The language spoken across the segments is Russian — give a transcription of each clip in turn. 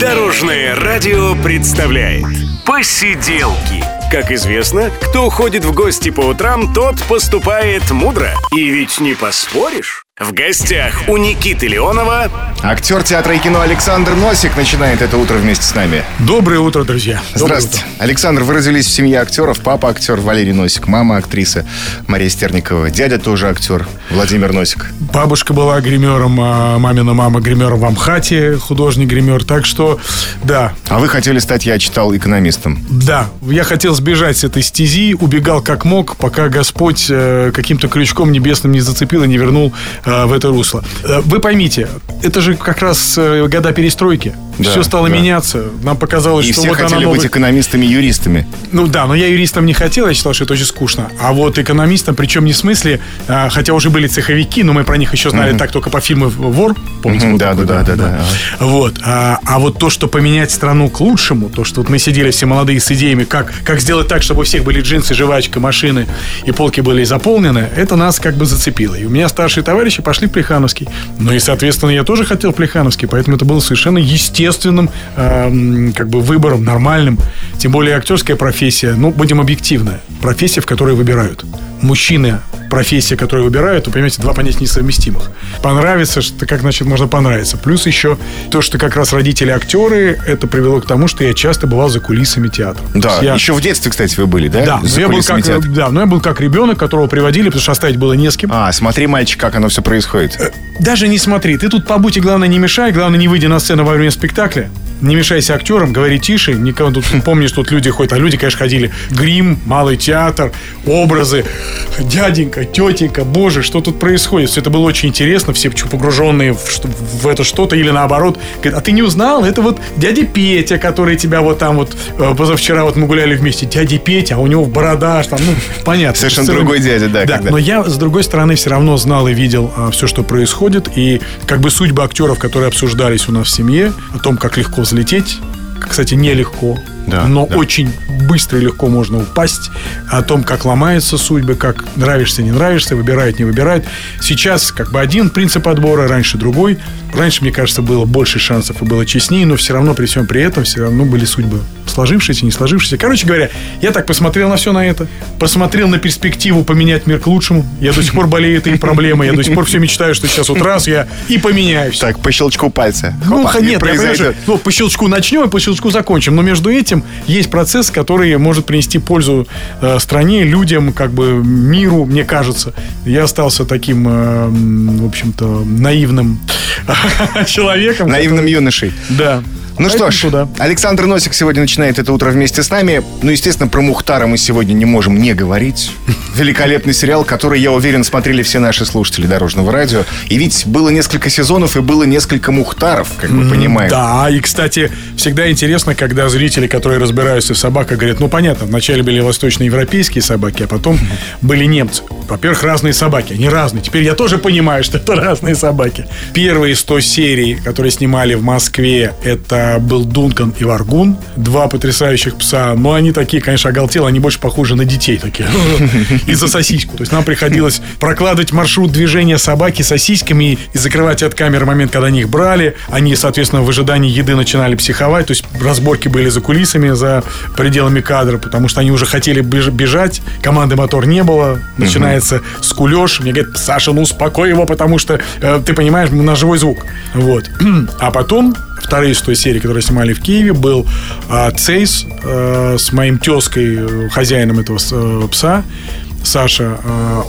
Дорожное радио представляет Посиделки как известно, кто ходит в гости по утрам, тот поступает мудро. И ведь не поспоришь. В гостях у Никиты Леонова Актер театра и кино Александр Носик начинает это утро вместе с нами. Доброе утро, друзья. Доброе Здравствуйте. Александр, вы родились в семье актеров. Папа актер Валерий Носик, мама актриса Мария Стерникова, дядя тоже актер Владимир Носик. утро. Бабушка была гримером, а мамина мама гримером в Амхате, художник-гример. Так что, да, А вы хотели стать, я читал, экономистом. да, я хотел сбежать с этой стези, убегал как мог, пока Господь э, каким-то крючком небесным не зацепил и не вернул в это русло. Э, вы поймите, это же как раз э, года перестройки. Да, Все стало да. меняться. Нам показалось, И что все вот хотели новая- быть экономистами юристами. Ну да, но я юристом не хотел, я считал, что это очень скучно. А вот экономистом, причем не в смысле, а, хотя уже были цеховики, но мы про них еще знали так только по фильму «Вор». Помните? Мгм, вот да, такой, да, да, да, Вот. А, а вот то, что поменять страну к лучшему, то, что вот мы сидели все молодые с идеями, как, как сделать так, чтобы у всех были джинсы, жвачка, машины, и полки были заполнены, это нас как бы зацепило. И у меня старшие товарищи пошли в Плехановский. Ну и, соответственно, я тоже хотел в Плехановский, поэтому это было совершенно естественным эм, как бы выбором, нормальным. Тем более актерская профессия, ну, будем объективны, профессия, в которой выбирают. Мужчины, профессия, которую выбирают, вы понимаете, два понятия несовместимых. Понравится, что как, значит, можно понравиться. Плюс еще то, что как раз родители актеры, это привело к тому, что я часто бывал за кулисами театра. То Да, я- еще в детстве, кстати, вы были, да? да, но За я был как, театра. да, но я был как ребенок, которого приводили, потому что оставить было не с кем. А, смотри, мальчик, как оно все происходит. Даже не смотри, ты тут побудь и, главное, не мешай, главное, не выйди на сцену во время спектакля. Не мешайся актерам, говори тише. Никого тут помнишь, тут люди ходят, а люди, конечно, ходили. Грим, малый театр, образы, дяденька, тетенька, боже, что тут происходит? Все это было очень интересно, все погруженные в, в это что-то или наоборот. Говорят, а ты не узнал? Это вот дядя Петя, который тебя вот там вот э, позавчера вот мы гуляли вместе. Дядя Петя, а у него в бородаш там, ну, понятно. Совершенно другой дядя, да, Да, когда- но я, с другой стороны, все равно знал и видел все, что происходит. И как бы судьбы актеров, которые обсуждались у нас в семье, о том, как легко взлететь, кстати, нелегко, Да, но да. очень быстро и легко можно упасть, о том, как ломаются судьбы, как нравишься, не нравишься, выбирает, не выбирает. Сейчас как бы один принцип отбора, раньше другой. Раньше, мне кажется, было больше шансов и было честнее, но все равно при всем при этом все равно были судьбы сложившиеся, не сложившиеся. Короче говоря, я так посмотрел на все на это, посмотрел на перспективу поменять мир к лучшему. Я до сих пор болею этой проблемой, я до сих пор все мечтаю, что сейчас вот раз я и поменяю все. Так, по щелчку пальца. Ну, Хопа, нет, я понимаю, произойдет. что, ну, по щелчку начнем и по щелчку закончим. Но между этим есть процесс, который может принести пользу э, стране, людям, как бы миру, мне кажется. Я остался таким, э, в общем-то, наивным человеком. Наивным юношей. Да. Ну что ж, туда. Александр Носик сегодня начинает это утро вместе с нами. Ну, естественно, про Мухтара мы сегодня не можем не говорить. Великолепный сериал, который, я уверен, смотрели все наши слушатели Дорожного радио. И ведь было несколько сезонов и было несколько Мухтаров, как мы понимаем. Да, и, кстати, всегда интересно, когда зрители, которые разбираются в собаках, говорят, ну, понятно, вначале были восточноевропейские собаки, а потом были немцы. Во-первых, разные собаки, они разные. Теперь я тоже понимаю, что это разные собаки. Первые 100 серий, которые снимали в Москве, это был Дункан и Варгун. Два потрясающих пса. Но они такие, конечно, оголтелые, они больше похожи на детей такие. И за сосиску. То есть нам приходилось прокладывать маршрут движения собаки сосисками и закрывать от камеры момент, когда они их брали. Они, соответственно, в ожидании еды начинали психовать. То есть разборки были за кулисами, за пределами кадра, потому что они уже хотели беж- бежать. Команды мотор не было. Начинается скулеж. Мне говорят, Саша, ну успокой его, потому что, э, ты понимаешь, на живой звук. Вот. А потом вторые 100 серии, которые снимали в Киеве, был а, Цейс э, с моим тезкой, э, хозяином этого э, пса. Саша,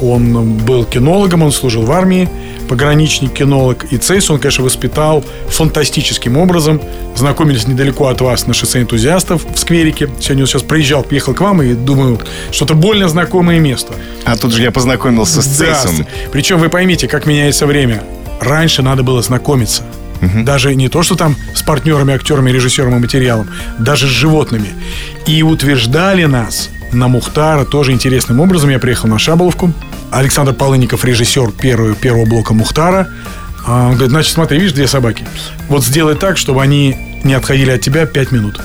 он был кинологом, он служил в армии, пограничник-кинолог. И Цейс он, конечно, воспитал фантастическим образом. Знакомились недалеко от вас на шоссе энтузиастов в скверике. Сегодня он сейчас приезжал, приехал к вам и думаю, что-то больно знакомое место. А тут же я познакомился с Да, Цейсом. с- Причем вы поймите, как меняется время. Раньше надо было знакомиться. Даже не то, что там с партнерами, актерами, режиссером и материалом, даже с животными. И утверждали нас на Мухтара тоже интересным образом. Я приехал на Шаболовку. Александр Полынников, режиссер первого, первого блока Мухтара. А, Он говорит, значит, смотри, видишь две собаки? Вот сделай так, чтобы они не отходили от тебя 5 минут.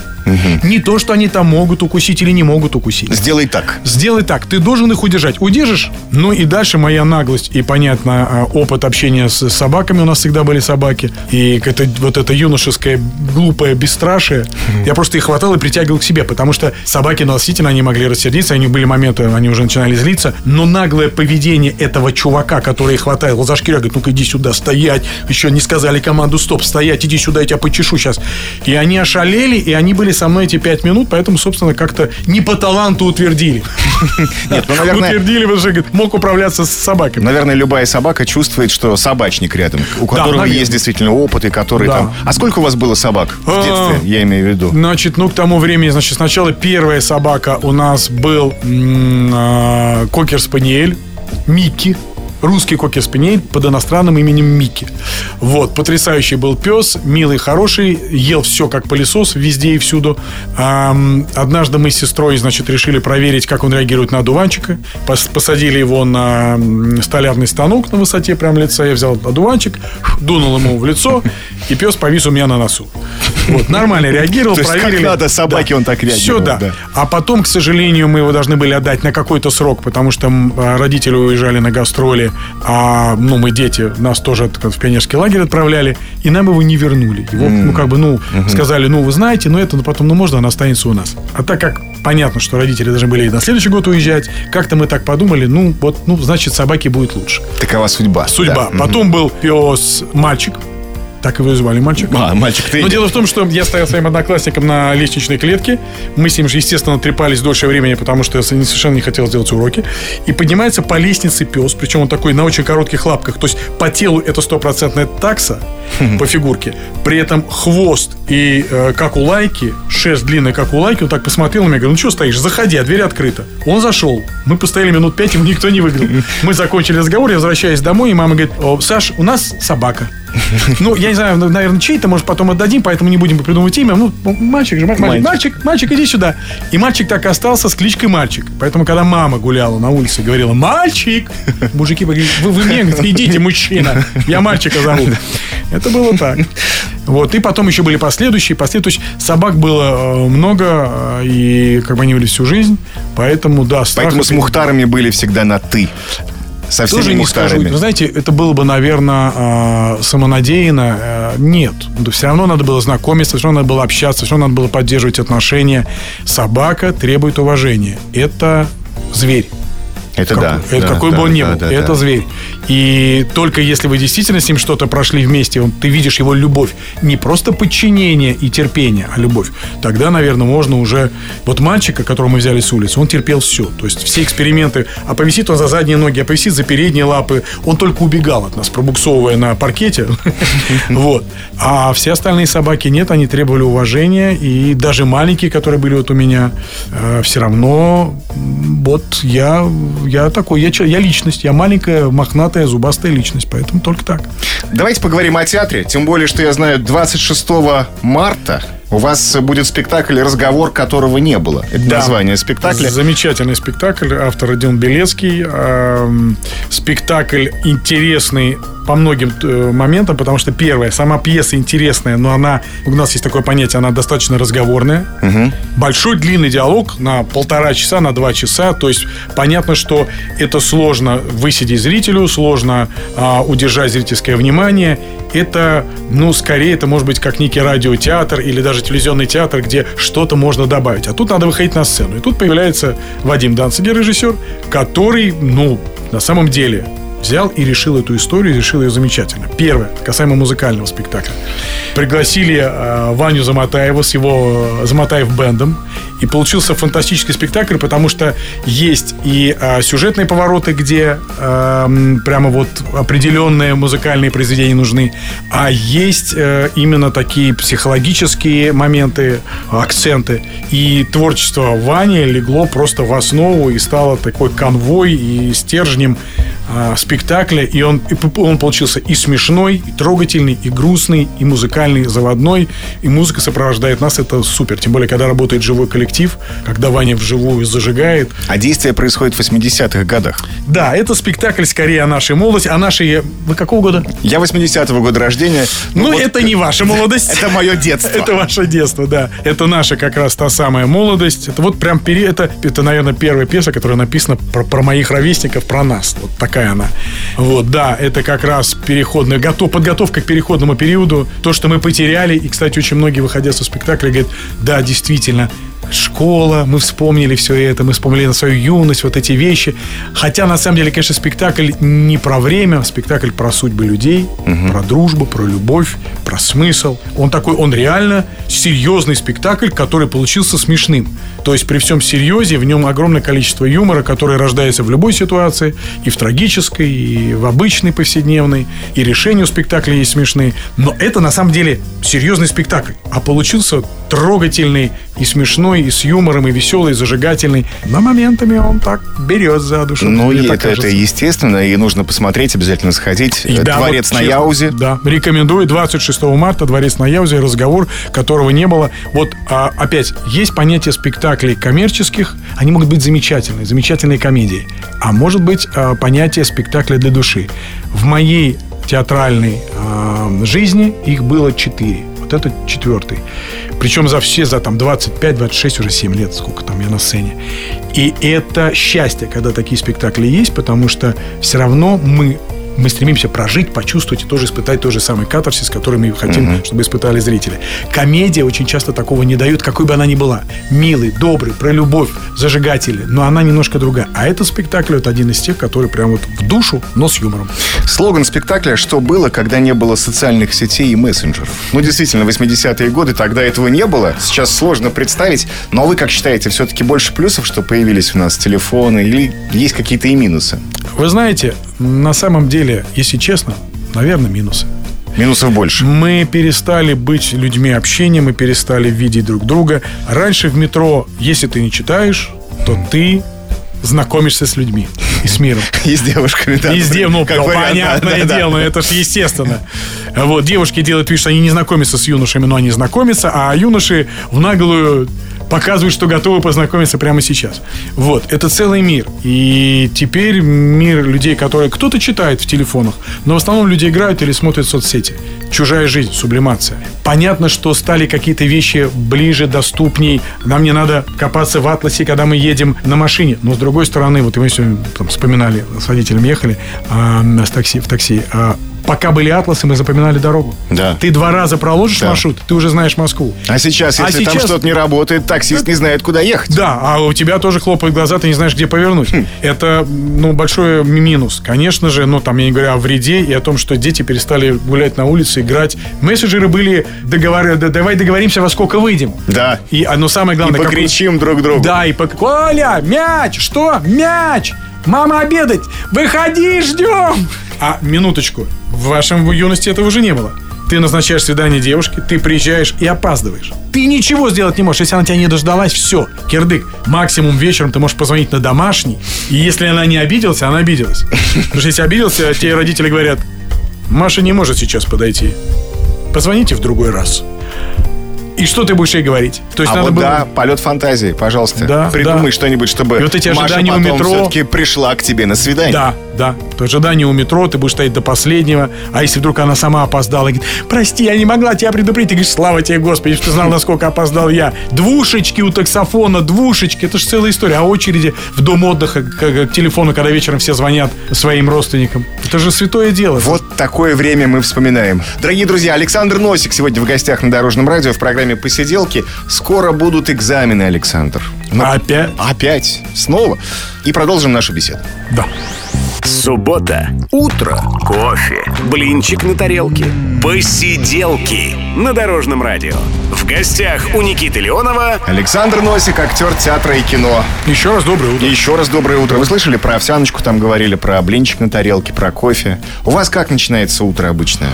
Не то, что они там могут укусить или не могут укусить. Сделай так. Сделай так. Ты должен их удержать. Удержишь? Ну и дальше моя наглость и, понятно, а, опыт общения с собаками. У нас всегда были собаки. И это, вот это юношеское глупое бесстрашие. Я просто их хватал и притягивал к себе, потому что собаки, действительно, они могли рассердиться. Они были моменты, они уже начинали злиться. Но наглое поведение этого чувака, который хватает за шкирю, говорит, ну-ка иди сюда, стоять. Еще не сказали команду, стоп, стоять, иди сюда, я тебя почешу сейчас. И они ошалели, и они были со мной эти пять минут, поэтому, собственно, как-то не по таланту утвердили. Нет, ну, наверное... Утвердили, потому что мог управляться с собаками. Наверное, любая собака чувствует, что собачник рядом, у которого есть действительно опыт, и который там... А сколько у вас было собак в а, детстве, я имею в виду? Значит, ну, к тому времени, значит, сначала первая собака у нас был а, кокер-спаниель, Микки русский кокер-спаниель под иностранным именем Микки. Вот, потрясающий был пес, милый, хороший, ел все как пылесос везде и всюду. Однажды мы с сестрой, значит, решили проверить, как он реагирует на одуванчика. Посадили его на столярный станок на высоте прям лица. Я взял одуванчик, дунул ему в лицо, и пес повис у меня на носу. Вот, нормально реагировал, То проверили. как надо собаке да. он так реагировал. Все, да. да. А потом, к сожалению, мы его должны были отдать на какой-то срок, потому что родители уезжали на гастроли а, ну, мы дети, нас тоже в пионерский лагерь отправляли, и нам его не вернули. Его, mm. ну, как бы, ну, mm-hmm. сказали, ну, вы знаете, но это ну, потом, ну, можно, она останется у нас. А так как понятно, что родители должны были на следующий год уезжать, как-то мы так подумали, ну, вот, ну, значит, собаке будет лучше. Такова судьба. Судьба. Да. Потом mm-hmm. был пес мальчик, так его и звали мальчик. А, мальчик ты. Но дело в том, что я стоял своим одноклассником на лестничной клетке. Мы с ним же, естественно, трепались дольше времени, потому что я совершенно не хотел сделать уроки. И поднимается по лестнице пес, причем он такой на очень коротких лапках. То есть по телу это стопроцентная такса по фигурке. При этом хвост и э, как у лайки, шерсть длинная, как у лайки, он так посмотрел на меня, говорит, ну что стоишь, заходи, а дверь открыта. Он зашел. Мы постояли минут пять, ему никто не выиграл. Мы закончили разговор, я возвращаюсь домой, и мама говорит, Саш, у нас собака. Ну, я не знаю, наверное, чей-то, может, потом отдадим, поэтому не будем придумывать имя. Ну, мальчик же, мальчик, мальчик, мальчик, иди сюда. И мальчик так и остался с кличкой мальчик. Поэтому, когда мама гуляла на улице и говорила, мальчик, мужики говорили, вы, вы мне, идите, мужчина, я мальчика зову. Это было так. Вот. И потом еще были последующие. Последующие. Собак было э, много, э, и как бы они были всю жизнь. Поэтому, да, Поэтому с Мухтарами были всегда на «ты» со всеми Тоже не скажу. Вы знаете, это было бы, наверное, э, самонадеянно. Э, нет. Все равно надо было знакомиться, все равно надо было общаться, все равно надо было поддерживать отношения. Собака требует уважения. Это зверь. Это как, да. Это да, какой да, бы он ни да, был. Да, это да. зверь. И только если вы действительно с ним что-то прошли вместе, он, ты видишь его любовь, не просто подчинение и терпение, а любовь, тогда, наверное, можно уже... Вот мальчика, которого мы взяли с улицы, он терпел все. То есть все эксперименты. А повисит он за задние ноги, а повисит за передние лапы. Он только убегал от нас, пробуксовывая на паркете. Вот. А все остальные собаки нет, они требовали уважения. И даже маленькие, которые были вот у меня, э, все равно вот я, я такой, я, я личность, я маленькая, мохнатая, зубастая личность, поэтому только так. Давайте поговорим о театре, тем более, что я знаю, 26 марта у вас будет спектакль «Разговор, которого не было». Это да. название спектакля. Замечательный спектакль. Автор Родион Белецкий. Эм, спектакль интересный по многим э, моментам, потому что первое, сама пьеса интересная, но она, у нас есть такое понятие, она достаточно разговорная. Угу. Большой длинный диалог на полтора часа, на два часа. То есть понятно, что это сложно высидеть зрителю, сложно а, удержать зрительское внимание. Это, ну, скорее, это может быть как некий радиотеатр или даже телевизионный театр, где что-то можно добавить. А тут надо выходить на сцену. И тут появляется Вадим Данцигер, режиссер, который, ну, на самом деле взял и решил эту историю, решил ее замечательно. Первое, касаемо музыкального спектакля. Пригласили э, Ваню Заматаева с его э, Заматаев бендом. И получился фантастический спектакль, потому что есть и э, сюжетные повороты, где э, прямо вот определенные музыкальные произведения нужны, а есть э, именно такие психологические моменты, акценты. И творчество Вани легло просто в основу и стало такой конвой и стержнем э, спектакля, и он, и он получился и смешной, и трогательный, и грустный, и музыкальный, заводной, и музыка сопровождает нас, это супер, тем более, когда работает живой коллектив, когда Ваня вживую зажигает. А действие происходит в 80-х годах. Да, это спектакль скорее о нашей молодости, о нашей... Вы какого года? Я 80-го года рождения. Ну, вот это не ваша молодость. Это мое детство. Это ваше детство, да. Это наша как раз та самая молодость. Это вот прям это, это, наверное, первая пьеса, которая написана про, про моих ровесников, про нас. Вот такая она. Вот, да, это как раз переходная, готов, подготовка к переходному периоду. То, что мы потеряли. И, кстати, очень многие, выходя со спектакля, говорят, да, действительно, школа, мы вспомнили все это, мы вспомнили на свою юность, вот эти вещи. Хотя, на самом деле, конечно, спектакль не про время, спектакль про судьбы людей, угу. про дружбу, про любовь, про смысл. Он такой, он реально серьезный спектакль, который получился смешным. То есть при всем серьезе в нем огромное количество юмора, который рождается в любой ситуации, и в трагической, и в обычной повседневной, и решения у спектакля есть смешные. Но это на самом деле серьезный спектакль. А получился трогательный и смешной, и с юмором, и веселый, и зажигательный. Но моментами он так берет за душу. Ну, и это, это естественно, и нужно посмотреть, обязательно сходить. И, да, Дворец вот, на честно, Яузе. Да, рекомендую. 26 марта Дворец на Яузе, разговор, которого не было. Вот а, опять, есть понятие спектаклей коммерческих, они могут быть замечательные, замечательные комедии. А может быть а, понятие спектакля для души. В моей театральной э, жизни их было четыре. Вот это четвертый. Причем за все, за там 25-26, уже 7 лет, сколько там я на сцене. И это счастье, когда такие спектакли есть, потому что все равно мы мы стремимся прожить, почувствовать и тоже испытать тот же самый катарсис, который мы хотим, угу. чтобы испытали зрители. Комедия очень часто такого не дает, какой бы она ни была. Милый, добрый, про любовь, зажигательный, но она немножко другая. А этот спектакль вот один из тех, который прям вот в душу, но с юмором. Слоган спектакля «Что было, когда не было социальных сетей и мессенджеров?» Ну, действительно, 80-е годы тогда этого не было. Сейчас сложно представить. Но вы как считаете, все-таки больше плюсов, что появились у нас телефоны или есть какие-то и минусы? Вы знаете, на самом деле, если честно, наверное, минусы. Минусов больше. Мы перестали быть людьми общения, мы перестали видеть друг друга. Раньше в метро, если ты не читаешь, то ты знакомишься с людьми и с миром. И с девушками, да. И с девушками, ну, как понятное да, дело, да. это же естественно. Вот, девушки делают вид, что они не знакомятся с юношами, но они знакомятся, а юноши в наглую показывают, что готовы познакомиться прямо сейчас. Вот, это целый мир. И теперь мир людей, которые кто-то читает в телефонах, но в основном люди играют или смотрят соцсети. Чужая жизнь, сублимация. Понятно, что стали какие-то вещи ближе, доступней. Нам не надо копаться в атласе, когда мы едем на машине. Но с другой стороны, вот мы сегодня там, вспоминали, с водителем ехали а, с такси, в такси. А, пока были атласы, мы запоминали дорогу. Да. Ты два раза проложишь да. маршрут, ты уже знаешь Москву. А сейчас, а если а сейчас... там что-то не работает, таксист не знает, куда ехать. Да, а у тебя тоже хлопают глаза, ты не знаешь, где повернуть. Хм. Это, ну, большой минус. Конечно же, ну, там, я не говорю о вреде и о том, что дети перестали гулять на улице, играть. Мессенджеры были, договор... давай договоримся, во сколько выйдем. Да. И, но самое главное... И покричим как... друг другу. Да, и по... Коля, мяч! Что? Мяч! Мама обедать! Выходи, ждем! А, минуточку. В вашем юности этого уже не было. Ты назначаешь свидание девушке, ты приезжаешь и опаздываешь. Ты ничего сделать не можешь. Если она тебя не дождалась, все, кирдык. Максимум вечером ты можешь позвонить на домашний. И если она не обиделась, она обиделась. Потому что если обиделся, те родители говорят, Маша не может сейчас подойти. Позвоните в другой раз. И что ты будешь ей говорить? То есть а надо вот было... да, полет фантазии, пожалуйста. Да, Придумай да. что-нибудь, чтобы и вот эти Маша потом у метро... все-таки пришла к тебе на свидание. Да, да. То ожидание у метро, ты будешь стоять до последнего. А если вдруг она сама опоздала и говорит, прости, я не могла тебя предупредить. Ты говоришь, слава тебе, Господи, что ты знал, насколько опоздал я. Двушечки у таксофона, двушечки. Это же целая история. А очереди в дом отдыха к, к телефону, когда вечером все звонят своим родственникам. Это же святое дело. Вот такое время мы вспоминаем. Дорогие друзья, Александр Носик сегодня в гостях на Дорожном радио в программе «Посиделки». Скоро будут экзамены, Александр. Но... Опять? Опять. Снова. И продолжим нашу беседу. Да. Суббота. Утро. Кофе. Блинчик на тарелке. Посиделки. На Дорожном радио. В гостях у Никиты Леонова Александр Носик, актер театра и кино. Еще раз доброе утро. Еще раз доброе утро. Вы слышали про овсяночку, там говорили про блинчик на тарелке, про кофе. У вас как начинается утро обычно?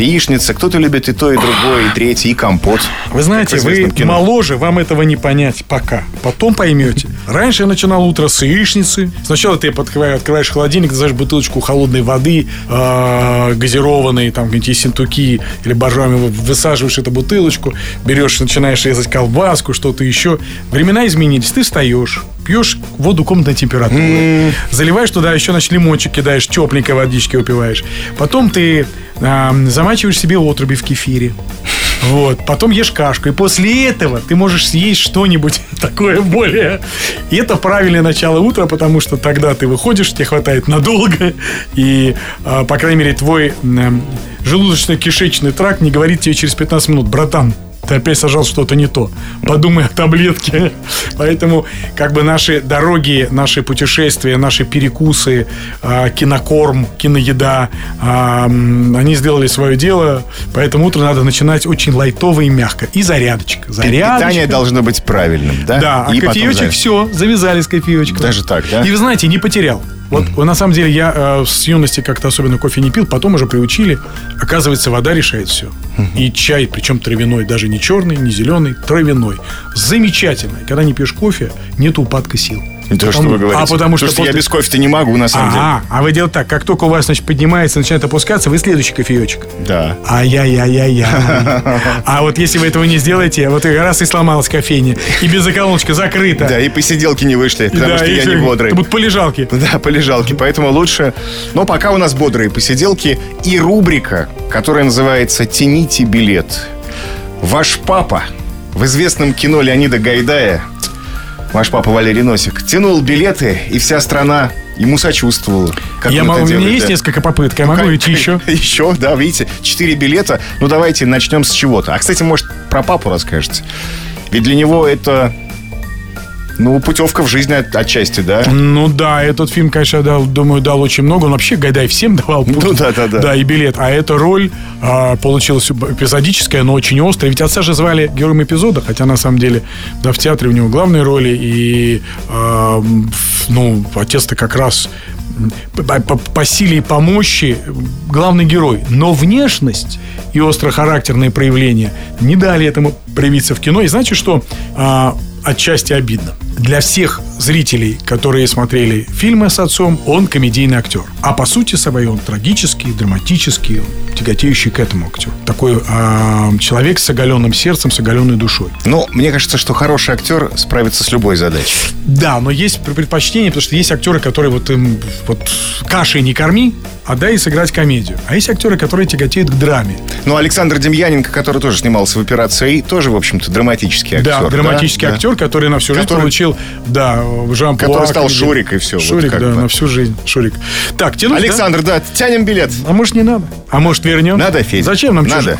Яичница. Кто-то любит и то, и другое, и третье, и компот. Вы знаете, вы кино. моложе, вам этого не понять пока. Потом поймете. Раньше я начинал утро с яичницы. Сначала ты подкрываешь- открываешь холодильник, знаешь бутылочку холодной воды, э, газированной, там какие-нибудь ессентуки или боржоми, высаживаешь эту бутылочку, берешь, начинаешь резать колбаску, что-то еще. Времена изменились. Ты встаешь, пьешь воду комнатной температуры, заливаешь туда еще, значит, лимончик кидаешь, тепленькой водички выпиваешь. Потом ты а, замачиваешь себе отруби в кефире. Вот. Потом ешь кашку. И после этого ты можешь съесть что-нибудь такое более... И это правильное начало утра, потому что тогда ты выходишь, тебе хватает надолго. И, а, по крайней мере, твой желудочно-кишечный тракт не говорит тебе через 15 минут, братан, ты опять сажал что-то не то. Подумай о таблетке. Поэтому, как бы наши дороги, наши путешествия, наши перекусы, а, кинокорм, киноеда, а, они сделали свое дело. Поэтому утро надо начинать очень лайтово и мягко. И зарядочка. Зарядочка. Питание должно быть правильным, да? Да, а И потом кофеечек заряд. все, завязали с кофеечком. Даже так, да? И вы знаете, не потерял. Вот на самом деле я э, с юности как-то особенно кофе не пил, потом уже приучили. Оказывается, вода решает все. И чай, причем травяной, даже не черный, не зеленый, травяной. Замечательно. Когда не пьешь кофе, нет упадка сил. То, что вы говорите. А потому что, я после- без кофе-то не могу, на самом деле. Ага, а вы делаете так, как только у вас, значит, поднимается, начинает опускаться, вы следующий кофеечек. Да. Ай-яй-яй-яй-яй. А вот если вы этого не сделаете, вот раз и сломалась кофейня, и безоколоночка закрыта. Да, и посиделки не вышли, потому что я не бодрый. Будут полежалки. Да, полежалки, поэтому лучше. Но пока у нас бодрые посиделки и рубрика, которая называется «Тяните билет». Ваш папа в известном кино Леонида Гайдая, ваш папа Валерий Носик, тянул билеты, и вся страна ему сочувствовала. Как Я могу, у меня делает, есть да. несколько попыток, я могу Кон- идти еще. Еще, да, видите, четыре билета. Ну, давайте начнем с чего-то. А, кстати, может, про папу расскажете? Ведь для него это, ну, путевка в жизнь от- отчасти, да? Ну да, этот фильм, конечно, дал, думаю, дал очень много. Он вообще Гайдай всем давал. Ну да, да, да. Да, и билет. А эта роль а, получилась эпизодическая, но очень острая. Ведь отца же звали героем эпизода, хотя на самом деле, да, в театре у него главные роли. И, а, ну, отец-то как раз по, по- по силе и по мощи главный герой. Но внешность и острохарактерные проявления не дали этому проявиться в кино. И знаете что? А, отчасти обидно. Для всех зрителей, которые смотрели фильмы с отцом, он комедийный актер. А по сути своей он трагический, драматический, тяготеющий к этому актер. Такой а, человек с оголенным сердцем, с оголенной душой. Ну, мне кажется, что хороший актер справится с любой задачей. Да, но есть пр- предпочтение, потому что есть актеры, которые вот им вот кашей не корми, а дай сыграть комедию. А есть актеры, которые тяготеют к драме. Ну, Александр Демьяненко, который тоже снимался в «Операции И», тоже, в общем-то, драматический актер. Да, драматический да? актер, который на всю жизнь Который- получил, да, жан Который стал Шурик и вот Шурик, как да, бы. на всю жизнь. Шурик. Так, тянуть, да? Александр, да, тянем билет. А может, не надо? А может, вернем? Надо, Федя. Зачем нам Надо. чужой?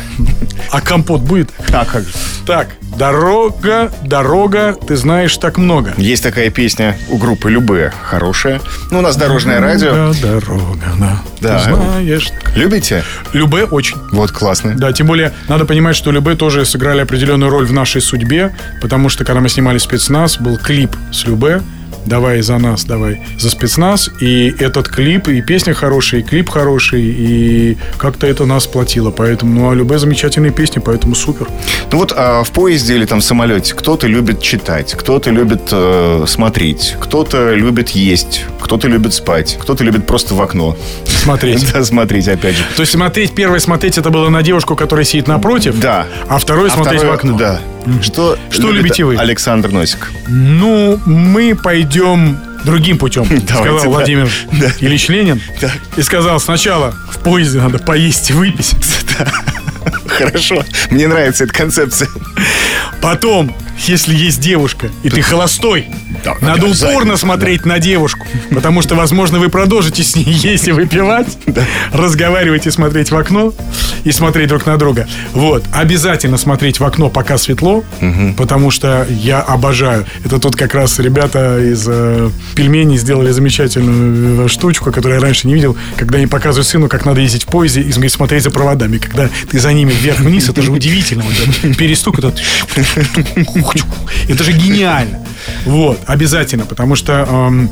А компот будет? А как же? Так, дорога, дорога, ты знаешь так много. Есть такая песня у группы Любе, хорошая. Ну, у нас дорожное радио. Дорога, дорога, да. Да. Ты знаешь. Любите? Любе очень. Вот, классно. Да, тем более надо понимать, что Любе тоже сыграли определенную роль в нашей судьбе, потому что когда мы снимали спецназ, был клип с Любе «Давай за нас, давай за спецназ». И этот клип, и песня хорошая, и клип хороший, и как-то это нас платило. Поэтому, ну, а Любе замечательные песни, поэтому супер. Ну вот а, в поезде или там в самолете кто-то любит читать, кто-то любит э, смотреть, кто-то любит есть, кто-то любит спать, кто-то любит просто в окно. Смотреть. Да, смотреть, опять же. То есть смотреть, первое смотреть, это было на девушку, которая сидит напротив. Да. А второе А смотреть в окно. Да. Что, Что любит любите вы? Александр Носик. Ну, мы пойдем другим путем, Давайте, сказал да. Владимир Да. Ильич Ленин. Да. И сказал, сначала в поезде надо поесть и выпить. Хорошо. Мне нравится эта концепция. Потом, если есть девушка, и ты холостой, Да, надо упорно смотреть на девушку. Потому что, возможно, вы продолжите с ней есть и выпивать, разговаривать и смотреть в окно, и смотреть друг на друга. Вот. Обязательно смотреть в окно, пока светло, потому что я обожаю. Это тут как раз ребята из э, пельменей сделали замечательную э, штучку, которую я раньше не видел, когда они показывают сыну, как надо ездить в поезде и смотреть за проводами. Когда ты за ними вверх-вниз, это же удивительно. Вот этот перестук этот. Это же гениально. Вот, обязательно, потому что эм,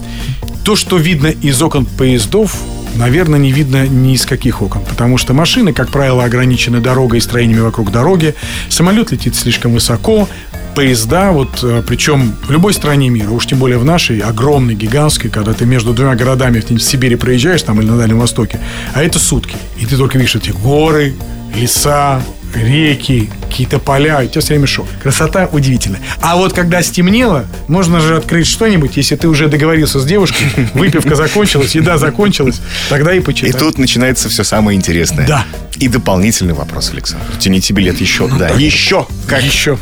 то, что видно из окон поездов, наверное, не видно ни из каких окон. Потому что машины, как правило, ограничены дорогой и строениями вокруг дороги. Самолет летит слишком высоко. Поезда, вот, э, причем в любой стране мира, уж тем более в нашей, огромной, гигантской, когда ты между двумя городами в Сибири проезжаешь там или на Дальнем Востоке, а это сутки. И ты только видишь эти горы, леса, реки, какие-то поля, у тебя все время шок. Красота удивительная. А вот когда стемнело, можно же открыть что-нибудь, если ты уже договорился с девушкой, выпивка закончилась, еда закончилась, тогда и почитай. И тут начинается все самое интересное. Да. И дополнительный вопрос, Александр. Тяните билет еще. Да, еще. Как? Еще.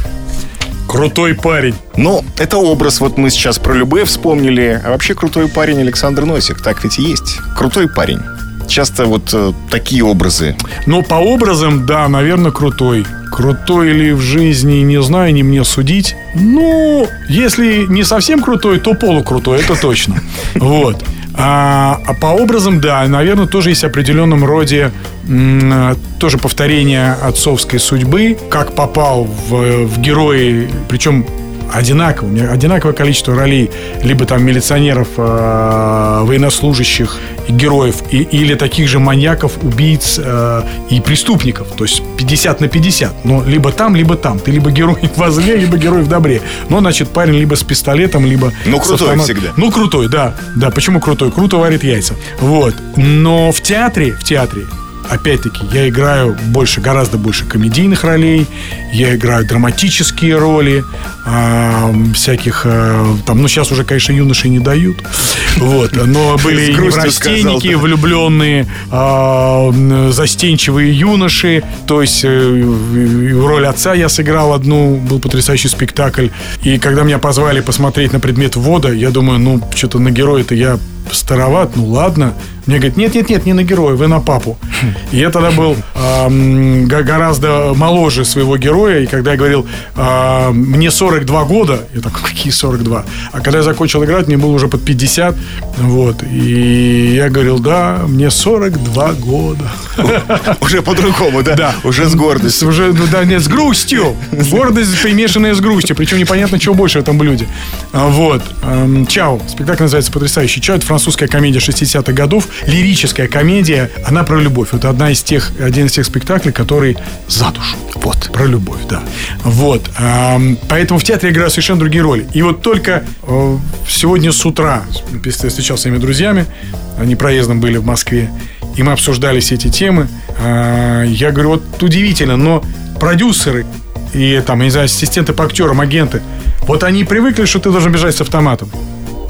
Крутой парень. Ну, это образ. Вот мы сейчас про Любе вспомнили. А вообще крутой парень Александр Носик. Так ведь и есть. Крутой парень часто вот э, такие образы. Ну, по образам, да, наверное, крутой. Крутой ли в жизни, не знаю, не мне судить. Ну, если не совсем крутой, то полукрутой, это точно. Вот. А, а по образам, да, наверное, тоже есть в определенном роде м, тоже повторение отцовской судьбы, как попал в, в герои, причем одинаково, у меня одинаковое количество ролей, либо там милиционеров, э, военнослужащих, героев, и, или таких же маньяков, убийц э, и преступников. То есть 50 на 50. Но либо там, либо там. Ты либо герой в зле, либо герой в добре. Но, значит, парень либо с пистолетом, либо... Ну, крутой автомат... всегда. Ну, крутой, да. Да, почему крутой? Круто варит яйца. Вот. Но в театре, в театре опять-таки, я играю больше, гораздо больше комедийных ролей, я играю драматические роли, э, всяких, э, там, ну, сейчас уже, конечно, юноши не дают, вот, но были неврастенники, влюбленные, э, застенчивые юноши, то есть э, роль отца я сыграл одну, был потрясающий спектакль, и когда меня позвали посмотреть на предмет ввода, я думаю, ну, что-то на героя-то я староват, ну ладно. Мне говорит, нет-нет-нет, не на героя, вы на папу. И я тогда был э, гораздо моложе своего героя, и когда я говорил, э, мне 42 года, я такой, какие 42? А когда я закончил играть, мне было уже под 50, вот, и я говорил, да, мне 42 года. Уже по-другому, да? Да. Уже с гордостью. Уже, ну да, нет, с грустью. Гордость, примешанная с грустью, причем непонятно, чего больше в этом блюде. А, вот. Чао. Спектакль называется «Потрясающий Чао». Это французская комедия 60-х годов, лирическая комедия, она про любовь. Вот одна из тех, один из тех спектаклей, который за душу. Вот, про любовь, да. Вот. Поэтому в театре играю совершенно другие роли. И вот только э, сегодня с утра я встречался с своими друзьями, они проездом были в Москве, и мы обсуждали все эти темы. А, я говорю, вот удивительно, но продюсеры и там, я не знаю, ассистенты по актерам, агенты, вот они привыкли, что ты должен бежать с автоматом.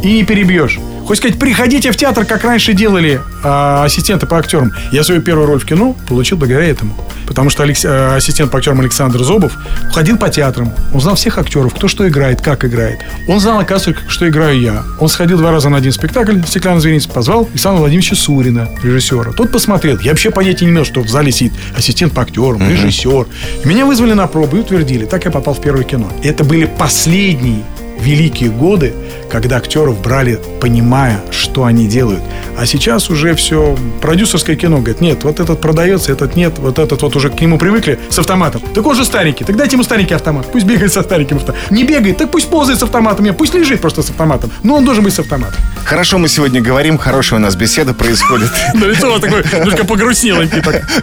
И не перебьешь. Хочешь сказать, приходите в театр, как раньше делали э, ассистенты по актерам. Я свою первую роль в кино получил благодаря этому. Потому что Алекс... Э, ассистент по актерам Александр Зобов ходил по театрам. Он знал всех актеров, кто что играет, как играет. Он знал, оказывается, что играю я. Он сходил два раза на один спектакль «Стеклянный зверинец», позвал Александра Владимировича Сурина, режиссера. Тот посмотрел. Я вообще понятия не имел, что в зале сидит ассистент по актерам, режиссер. И меня вызвали на пробу и утвердили. Так я попал в первое кино. Это были последние великие годы, когда актеров брали, понимая, что они делают. А сейчас уже все продюсерское кино говорит, нет, вот этот продается, этот нет, вот этот вот уже к нему привыкли с автоматом. Так он же старенький, так дайте ему старенький автомат. Пусть бегает со стареньким автоматом. Не бегает, так пусть ползает с автоматом, нет, пусть лежит просто с автоматом. Но он должен быть с автоматом. Хорошо мы сегодня говорим, хорошая у нас беседа происходит. Да лицо у такое немножко погрустнело.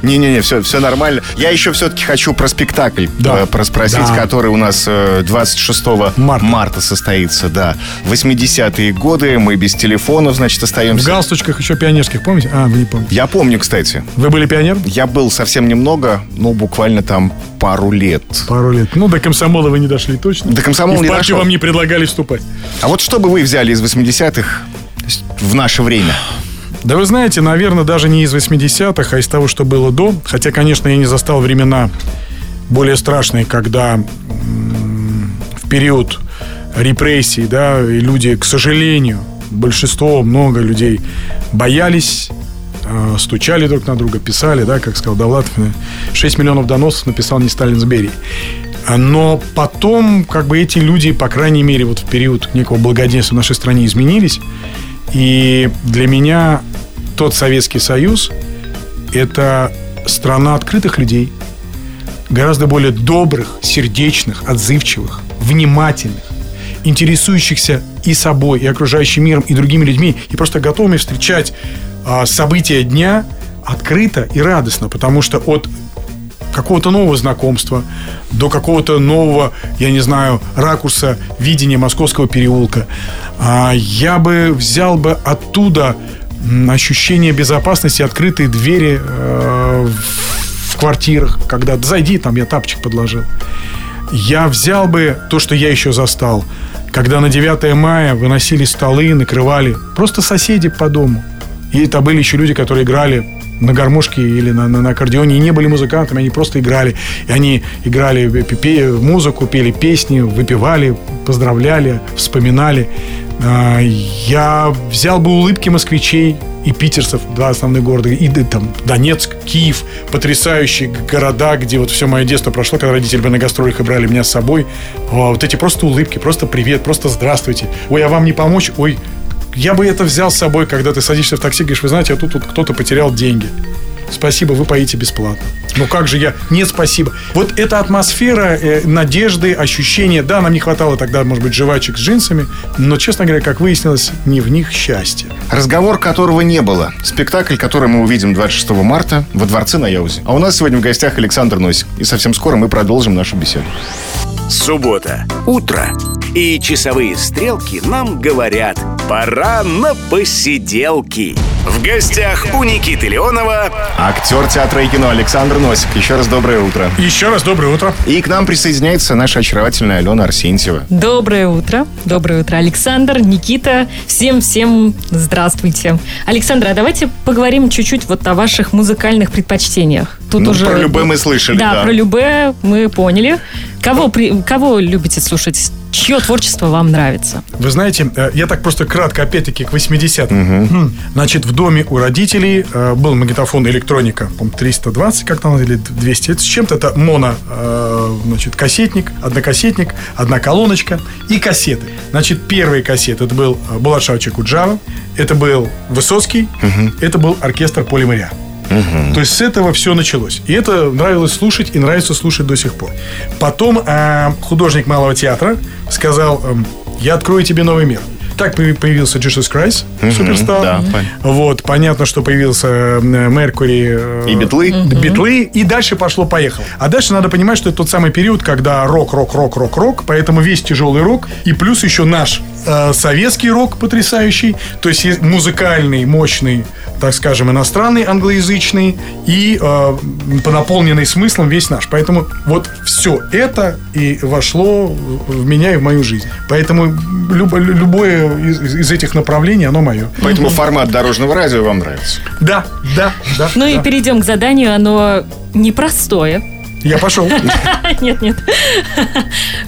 Не-не-не, все, все нормально. Я еще все-таки хочу про спектакль да. Э, спросить, который у нас 26 э, марта состоится, да. 80-е годы, мы без телефонов, значит, остаемся. В галстучках еще пионерских, помните? А, вы не помните. Я помню, кстати. Вы были пионер? Я был совсем немного, ну, буквально там пару лет. Пару лет. Ну, до комсомола вы не дошли точно. До комсомола И в партию вам не предлагали вступать. А вот что бы вы взяли из 80-х в наше время? Да вы знаете, наверное, даже не из 80-х, а из того, что было до. Хотя, конечно, я не застал времена более страшные, когда в период репрессий, да, и люди, к сожалению, большинство, много людей боялись, э, стучали друг на друга, писали, да, как сказал Давлатов, 6 миллионов доносов написал не Сталин с Берии. Но потом, как бы эти люди, по крайней мере, вот в период некого благоденствия в нашей стране изменились. И для меня тот Советский Союз – это страна открытых людей, гораздо более добрых, сердечных, отзывчивых, внимательных, интересующихся и собой, и окружающим миром, и другими людьми, и просто готовыми встречать а, события дня открыто и радостно, потому что от какого-то нового знакомства, до какого-то нового, я не знаю, ракурса видения московского переулка. А, я бы взял бы оттуда ощущение безопасности, открытые двери э, в квартирах, когда зайди, там я тапочек подложил. Я взял бы то, что я еще застал, когда на 9 мая выносили столы, накрывали просто соседи по дому. И это были еще люди, которые играли на гармошке или на, на, на аккордеоне и не были музыкантами, они просто играли. И они играли пе, музыку, пели песни, выпивали, поздравляли, вспоминали. А, я взял бы улыбки москвичей и питерцев, два основных города, и там Донецк, Киев, потрясающие города, где вот все мое детство прошло, когда родители бы на гастролях и брали меня с собой. Вот эти просто улыбки, просто привет, просто здравствуйте. Ой, а вам не помочь? Ой, я бы это взял с собой, когда ты садишься в такси, говоришь, вы знаете, а тут вот кто-то потерял деньги. Спасибо, вы поите бесплатно. Ну как же я? Нет, спасибо. Вот эта атмосфера э, надежды, ощущения. Да, нам не хватало тогда, может быть, жвачек с джинсами, но, честно говоря, как выяснилось, не в них счастье. Разговор, которого не было. Спектакль, который мы увидим 26 марта во Дворце на Яузе. А у нас сегодня в гостях Александр Носик. И совсем скоро мы продолжим нашу беседу. Суббота. Утро. И часовые стрелки нам говорят «Пора на посиделки». В гостях у Никиты Леонова актер театра и кино Александр Носик. Еще раз доброе утро. Еще раз доброе утро. И к нам присоединяется наша очаровательная Алена Арсентьева. Доброе утро. Доброе утро, Александр, Никита. Всем-всем здравствуйте. Александр, а давайте поговорим чуть-чуть вот о ваших музыкальных предпочтениях. Тут ну, уже... про любое мы слышали. Да, да, про любое мы поняли. Кого, при... Кого любите слушать? Чье творчество вам нравится? Вы знаете, э, я так просто кратко, опять-таки, к 80-м. Угу. Значит, в доме у родителей э, был магнитофон электроника, по 320, как там, или 200. Это с чем-то это моно, э, значит, кассетник, однокассетник, одна колоночка и кассеты. Значит, первые кассеты, это был Булат Куджава, это был Высоцкий, угу. это был оркестр Полимаря. Угу. То есть с этого все началось. И это нравилось слушать и нравится слушать до сих пор. Потом э, художник малого театра сказал, э, я открою тебе новый мир. Так появился Jesus Christ, mm-hmm, суперстар. Да, вот, понятно, что появился Меркури. Э, и Битлы. Mm-hmm. Битлы. И дальше пошло-поехало. А дальше надо понимать, что это тот самый период, когда рок, рок, рок, рок, рок. Поэтому весь тяжелый рок. И плюс еще наш советский рок потрясающий. То есть музыкальный, мощный, так скажем, иностранный, англоязычный. И э, наполненный смыслом весь наш. Поэтому вот все это и вошло в меня и в мою жизнь. Поэтому любо, любое из, из этих направлений, оно мое. Поэтому формат дорожного радио вам нравится? Да, да, да. Ну да. и перейдем к заданию. Оно непростое. Я пошел. Нет, нет.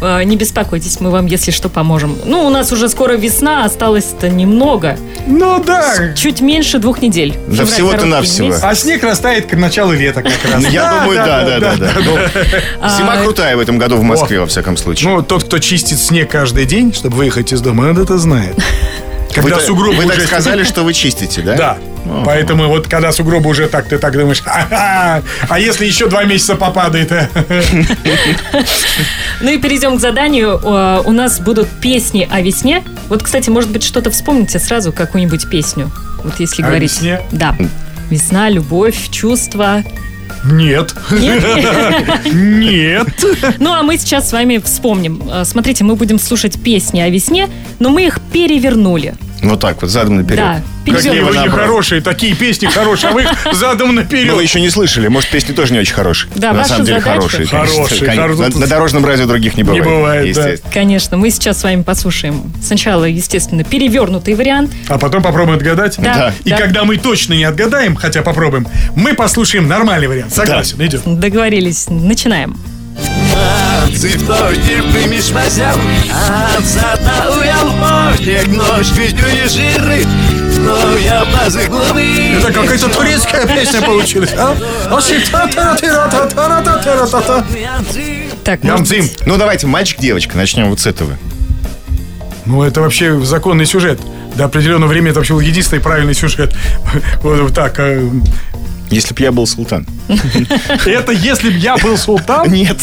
А, не беспокойтесь, мы вам, если что, поможем. Ну, у нас уже скоро весна, осталось-то немного. Ну да. Чуть меньше двух недель. Да всего-то навсего. А снег растает к началу лета как раз. Я думаю, да, да, да. Ну, зима крутая в этом году в Москве, во всяком случае. Ну, тот, кто чистит снег каждый день, чтобы выехать из дома, он это знает. Когда вы, сугробы вы уже... так сказали, что вы чистите, да? Да. О-о-о. Поэтому вот когда сугробы уже так, ты так думаешь, а если еще два месяца попадает? Э?» ну и перейдем к заданию. У нас будут песни о весне. Вот, кстати, может быть, что-то вспомните сразу, какую-нибудь песню. Вот если о говорить. Весне? Да. Весна, любовь, чувства. Нет. Нет? Нет. Ну, а мы сейчас с вами вспомним. Смотрите, мы будем слушать песни о весне, но мы их перевернули. Вот так вот, задом наперед. Да. Какие вы хорошие, такие песни хорошие, а вы их задом наперед. Вы еще не слышали, может, песни тоже не очень хорошие. Да, На самом деле хорошие. Хорошие. На, дорожном радио других не бывает. Не бывает, да. Конечно, мы сейчас с вами послушаем сначала, естественно, перевернутый вариант. А потом попробуем отгадать? Да. И да. когда мы точно не отгадаем, хотя попробуем, мы послушаем нормальный вариант. Согласен, идет. Договорились. Начинаем. Цветочек примешь мазяв, а цата уял Снег ночь вездюни жиры, но я базы главы Это какая-то турецкая песня получилась, а? Так, Ямцим. Ну, давайте, мальчик-девочка, начнем вот с этого. Ну, это вообще законный сюжет. До определенного времени это вообще был единственный правильный сюжет. Вот так. Если б я был султан. Это если б я был султан? Нет.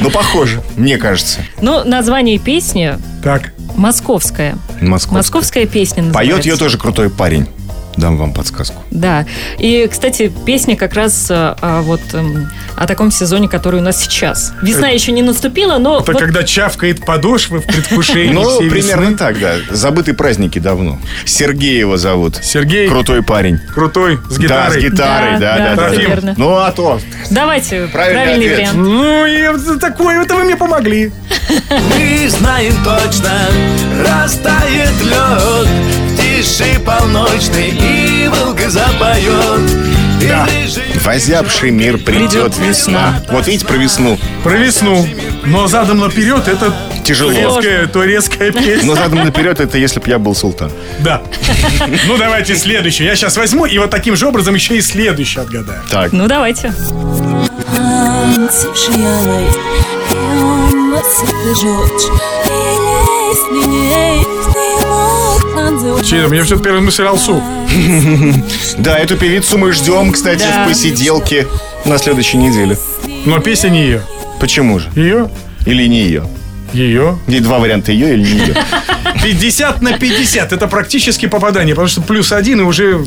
Ну, похоже, мне кажется. Ну, название песни так. Московская. Московская. Московская песня называется. Поет ее тоже крутой парень. Дам вам подсказку. Да. И, кстати, песня как раз а, а, вот эм, о таком сезоне, который у нас сейчас. Весна еще не наступила, но Это вот когда чавкает подошвы в предвкушении Ну, примерно весны. так, да. Забытые праздники давно. Сергей его зовут. Сергей Крутой парень. крутой, с Да, с гитарой. гитарой, Да, да, верно. Ну, а то. давайте Правильный вариант. Ну, и вот такое, это вы мне помогли. Мы знаем точно, растает лед тиши полночной и волга запоет Да. В озябший мир придет весна. Вот видите, про весну. Про весну. Но задом наперед это Тяжело. турецкая, турецкая песня. Но задом наперед это если б я был султан. Да. Ну, давайте следующую. Я сейчас возьму и вот таким же образом еще и следующую отгадаю. Так. Ну, давайте. Мне все первый мысль Алсу. Да, эту певицу мы ждем, кстати, в посиделке на следующей неделе. Но песня не ее. Почему же? Ее? Или не ее? Ее. И два варианта ее или не ее. 50 на 50. Это практически попадание, потому что плюс один и уже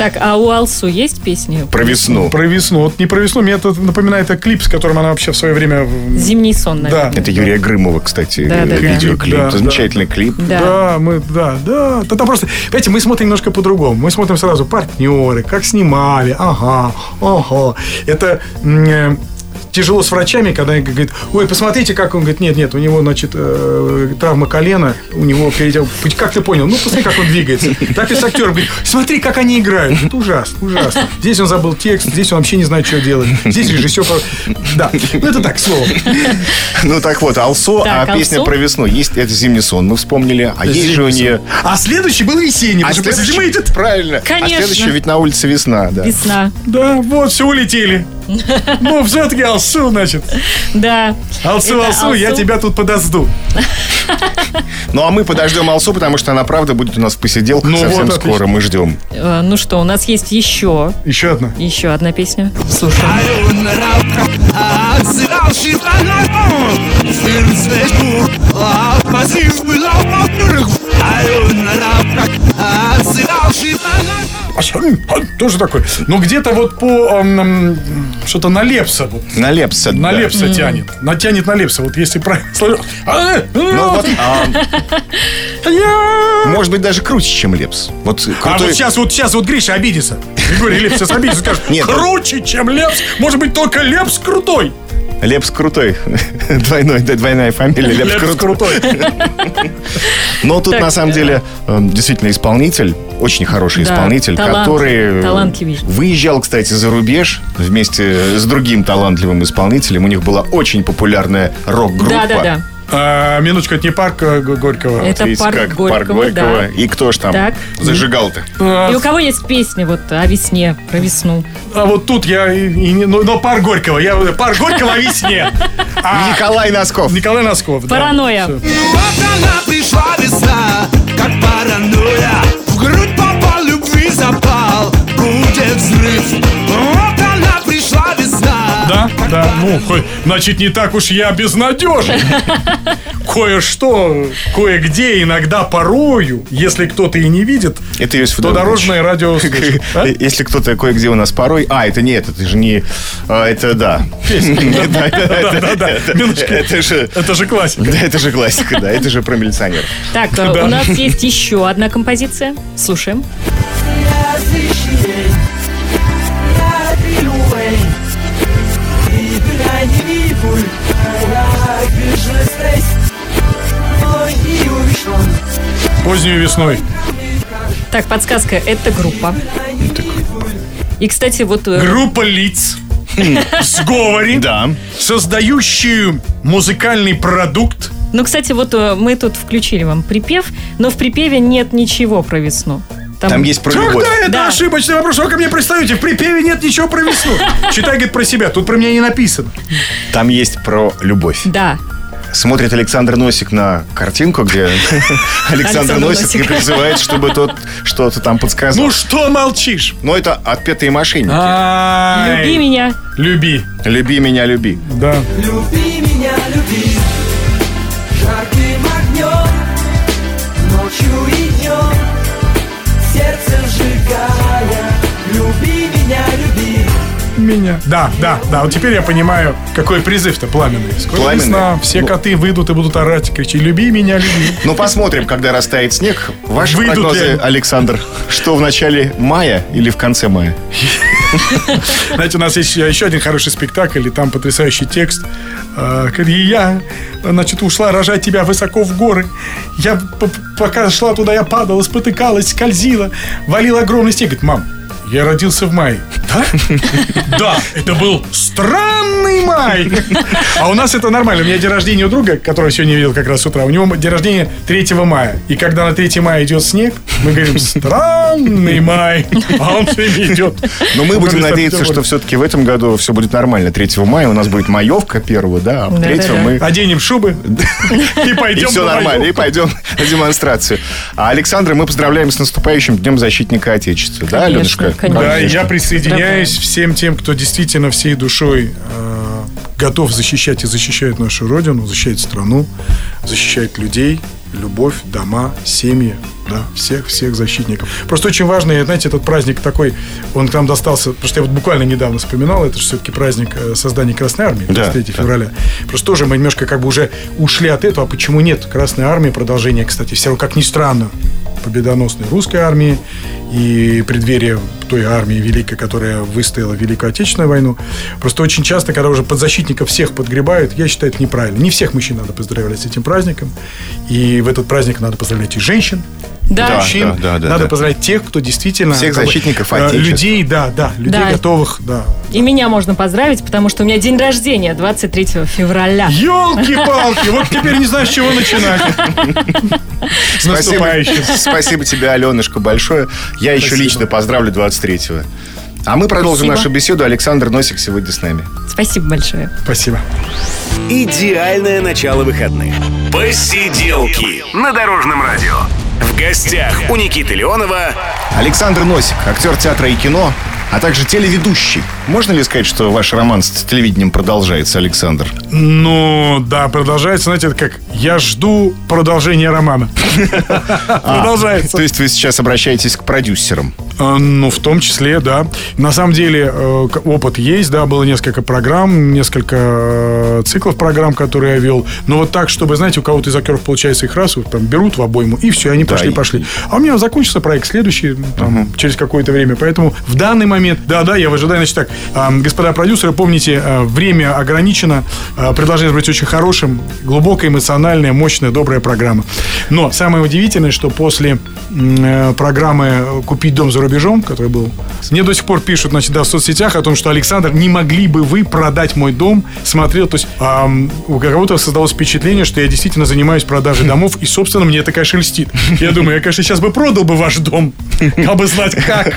Так, а у Алсу есть песни? Про весну. про весну. Вот не про весну, мне это напоминает это клип, с которым она вообще в свое время... Зимний сон, наверное. Да. Это Юрия Грымова, кстати, Да, да, да. видеоклип. Да, да. Замечательный клип. Да. Да, мы, да, да. Это просто, понимаете, мы смотрим немножко по-другому. Мы смотрим сразу партнеры, как снимали, ага, ага. Это э, тяжело с врачами, когда они говорят, ой, посмотрите, как он говорит, нет, нет, у него, значит, э, травма колена, у него передел. Как ты понял? Ну, посмотри, как он двигается. Так и с актером говорит, смотри, как они играют. Это ужасно, ужасно. Здесь он забыл текст, здесь он вообще не знает, что делать. Здесь режиссер... Да, ну это так, слово. Ну так вот, Алсо, Так, а песня про весну. Есть это зимний сон, мы вспомнили. А есть же у нее... А следующий был весенний. А потому что следующий- зима идет. Правильно. Конечно. А следующий ведь на улице весна, да. Весна. Да, вот, все улетели. Ну, все-таки Алсу, значит. Да. Алсу, Это Алсу, я тебя тут подожду. Ну а мы подождем Алсу, потому что она правда будет у нас в посиделках Ну совсем вот, скоро. Мы ждем. Э, Ну что, у нас есть еще, Еще одна. еще одна песня. А, Тоже такой. Ну, где-то вот по... Что-то на Лепса. Вот. На Лепса. На да. Лепса тянет. Натянет на Лепса. Вот если правильно. А, э, Ну, вот, а, может быть, даже круче, чем Лепс. Вот А вот сейчас, вот сейчас вот Гриша обидится. Григорий Лепс сейчас обидится, скажет, Нет, круче, чем Лепс. Может быть, только Лепс крутой. Лепс крутой. Двойной, двойная фамилия. Лепс, Лепс крутой. Но тут Так, на самом деле э, действительно исполнитель, очень хороший Да, исполнитель, талант- который э, талантливый. выезжал, кстати, за рубеж вместе с другим талантливым исполнителем. У них была очень популярная рок-группа. Да, да, да. А, минуточку, это не парк э, Горького. Это Видите, парк как Горького, парк Горького. да. И кто ж там Так. зажигал-то? И у кого есть песня вот о весне, про весну? А вот тут я и, и не- ну, но пар Горького. Я пар Горького о весне. А Николай Носков. Николай Носков. да. Паранойя. Всё. Вот она пришла весна, как паранойя В грудь попал любви запал, будет взрыв Вот она пришла весна Да, да, ну, значит, не так уж я безнадежен. Кое-что, кое-где, иногда порою, если кто-то и не видит, Это Иосиф то дорожное радио. А? Если кто-то кое-где у нас порой... А, это нет, это же не... а, Это да. Да, это- Да, да, это- минуточку. Это же... Это же классика. Да, это же классика, да, это же про милиционеров. Так, э, у нас есть еще одна композиция. Слушаем. Поздней весной. Так, подсказка. Это группа. И, кстати, вот... э, Группа лиц в сговоре, Да. создающие музыкальный продукт. Ну, кстати, вот э, мы тут включили вам припев, но в припеве нет ничего про весну. Там есть про любовь. Когда это Да. ошибочный вопрос? Вы ко мне пристаете? В припеве нет ничего про весну. Читай, говорит, про себя. Тут про меня не написано. Там есть про любовь. Да. Смотрит Александр Носик на картинку, где Александр Носик и призывает, чтобы тот что-то там подсказал. Ну что молчишь? Но это отпетые мошенники. Люби меня. Люби. Люби меня, люби. Да. Люби меня, Меня. Да, да, да. Вот теперь я понимаю, какой призыв-то пламенный. Скоро Пламенный? весна, все Ну. коты выйдут и будут орать, кричать, люби меня, люби. Ну, посмотрим, когда растает снег. Ваши Выйдут ли прогнозы, они? Александр, что в начале мая или в конце мая? Знаете, у нас есть еще один хороший спектакль, и там потрясающий текст. А, «И я, значит, ушла рожать тебя высоко в горы. Я, пока шла туда, я падала, спотыкалась, скользила, валила огромный снег. Говорит, мам, я родился в мае. Да? Да, это был странный май. А у нас это нормально. У меня день рождения у друга, которого сегодня видел как раз с утра. У него день рождения 3 мая. И когда на 3 мая идет снег, мы говорим, странный май. А он все время идет. Но мы будем надеяться, что все-таки в этом году все будет нормально. 3 мая у нас будет маевка первого, да, а Да-да-да. 3 мы... Оденем шубы и пойдем И все нормально, и пойдем на демонстрацию. А Александра мы поздравляем с наступающим Днем защитника Отечества. Да, Аленушка? Конечно. Да, и я присоединяюсь всем тем, кто действительно всей душой э, готов защищать и защищает нашу Родину, защищает страну, защищает людей, любовь, дома, семьи, да, всех, всех защитников. Просто очень важно, и, знаете, этот праздник такой, он к нам достался, потому что я вот буквально недавно вспоминал, это же все-таки праздник э, создания Красной Армии, Да, 23 да. февраля. Просто тоже мы немножко как бы уже ушли от этого, а почему нет Красной Армии, продолжение, кстати, все равно, как ни странно, победоносной русской армии и преддверие той армии великой, которая выстояла Великую Отечественную войну. Просто очень часто, когда уже подзащитников всех подгребают, я считаю, это неправильно. Не всех мужчин надо поздравлять с этим праздником. И в этот праздник надо поздравлять и женщин, Да. Да. мужчин. да, да, надо да. поздравлять тех, кто действительно... Всех как бы, защитников э, Отечества. Людей, да, да, людей Да. готовых, да. И меня можно поздравить, потому что у меня день рождения 23 февраля. Елки-палки, вот теперь не знаю, с чего начинать. С наступающим. Спасибо тебе, Аленушка, большое. Я еще лично поздравлю 23-го. А мы продолжим Спасибо. нашу беседу. Александр Носик сегодня с нами. Спасибо большое. Спасибо. Идеальное начало выходных. Посиделки на Дорожном радио. В гостях у Никиты Леонова Александр Носик, актер театра и кино, а также телеведущий. Можно ли сказать, что ваш роман с телевидением продолжается, Александр? Ну, да, продолжается, знаете, это как «Я жду продолжения романа». Продолжается. То есть вы сейчас обращаетесь к продюсерам? А, Ну, в том числе, да. На самом деле э, опыт есть, да, было несколько программ, несколько э, циклов программ, которые я вел. Но вот так, чтобы, знаете, у кого-то из актеров получается их раз, вот там берут в обойму, и все, они Да, пошли, и- пошли. А у меня закончился проект следующий, там, через какое-то время. Поэтому в данный момент, да-да, я в ожидании, значит так, а, господа продюсеры, помните, а, время ограничено, а, предложение быть очень хорошим, глубокая, эмоциональная, мощная, добрая программа. Но самое удивительное, что после э, программы «Купить дом за рубежом», который был, мне до сих пор пишут, значит, да, в соцсетях о том, что Александр, не могли бы вы продать мой дом? Смотрел, то есть у кого-то создалось впечатление, что я действительно занимаюсь продажей домов, и, собственно, мне это, конечно, льстит. Я думаю, я, конечно, сейчас бы продал бы ваш дом, бы знать как.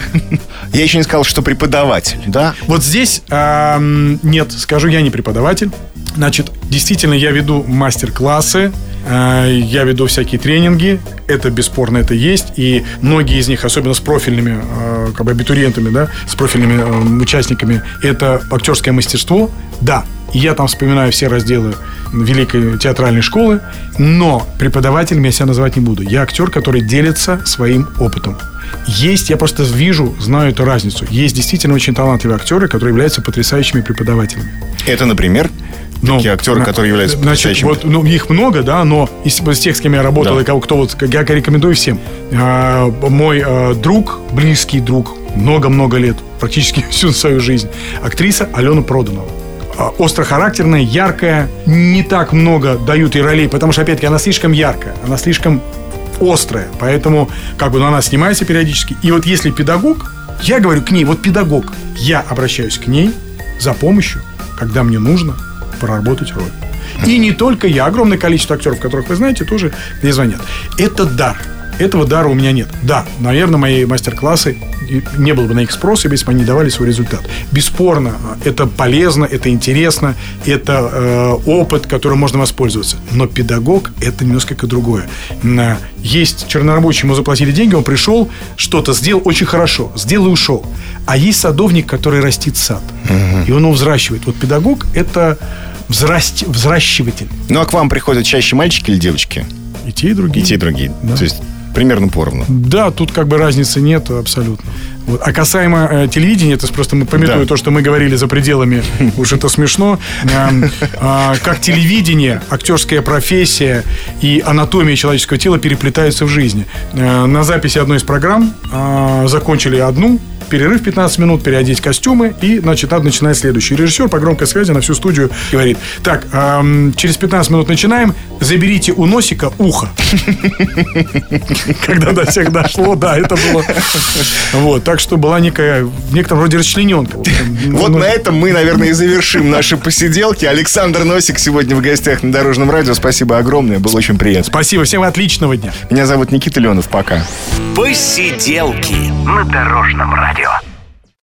Я еще не сказал, что преподаватель, да? Вот здесь нет, скажу, я не преподаватель. Значит, действительно, я веду мастер-классы, э, я веду всякие тренинги. Это бесспорно, это есть. И многие из них, особенно с профильными э, как бы абитуриентами, да, с профильными э, участниками, это актерское мастерство. Да, я там вспоминаю все разделы Великой театральной школы, но преподавателем я себя называть не буду. Я актер, который делится своим опытом. Есть, я просто вижу, знаю эту разницу. Есть действительно очень талантливые актеры, которые являются потрясающими преподавателями. Это, например, Ну, такие актеры, на- которые являются Значит, вот, ну, их много, да, но из, из тех, с кем я работал, Да. и кого, кто вот, я рекомендую всем. А, мой а, друг, близкий друг, много-много лет, практически всю свою жизнь, актриса Алена Проданова. А, Острохарактерная, яркая, не так много дают ей ролей, потому что, опять-таки, она слишком яркая, она слишком острая, поэтому как бы ну, она снимается периодически. И вот если педагог, я говорю к ней, вот педагог, я обращаюсь к ней за помощью, когда мне нужно проработать роль. И не только я, огромное количество актеров, которых вы знаете, тоже мне звонят. Это дар. Этого дара у меня нет. Да, наверное, мои мастер-классы не было бы на их спроса, если бы они давали свой результат. Бесспорно, это полезно, это интересно, это э, опыт, которым можно воспользоваться. Но педагог – это несколько другое. На- Есть чернорабочий, ему заплатили деньги, он пришел, что-то сделал очень хорошо, сделал и ушел. А есть садовник, который растит сад, и он его взращивает. Вот педагог – это взрасти- взращиватель. Ну, а к вам приходят чаще мальчики или девочки? И те, и другие. И те, и другие. Да. То есть примерно поровну. Да, тут как бы разницы нет абсолютно. Вот. А касаемо э, телевидения, это просто мы пометуя Да. то, что мы говорили за пределами, уж это смешно. Эм, а, как телевидение, актерская профессия и анатомия человеческого тела переплетаются в жизни. Э, на записи одной из программ а, закончили одну, перерыв 15 минут, переодеть костюмы, и, значит, надо начинать следующий. Режиссер по громкой связи на всю студию говорит, так, ам, через 15 минут начинаем, заберите у носика ухо. Когда до всех дошло, да, это было. Вот, так что была некая, в некотором роде расчлененка. Вот на этом мы, наверное, и завершим наши посиделки. Александр Носик сегодня в гостях на Дорожном радио. Спасибо огромное, было очень приятно. Спасибо, всем отличного дня. Меня зовут Никита Ленов, пока. Посиделки на Дорожном радио.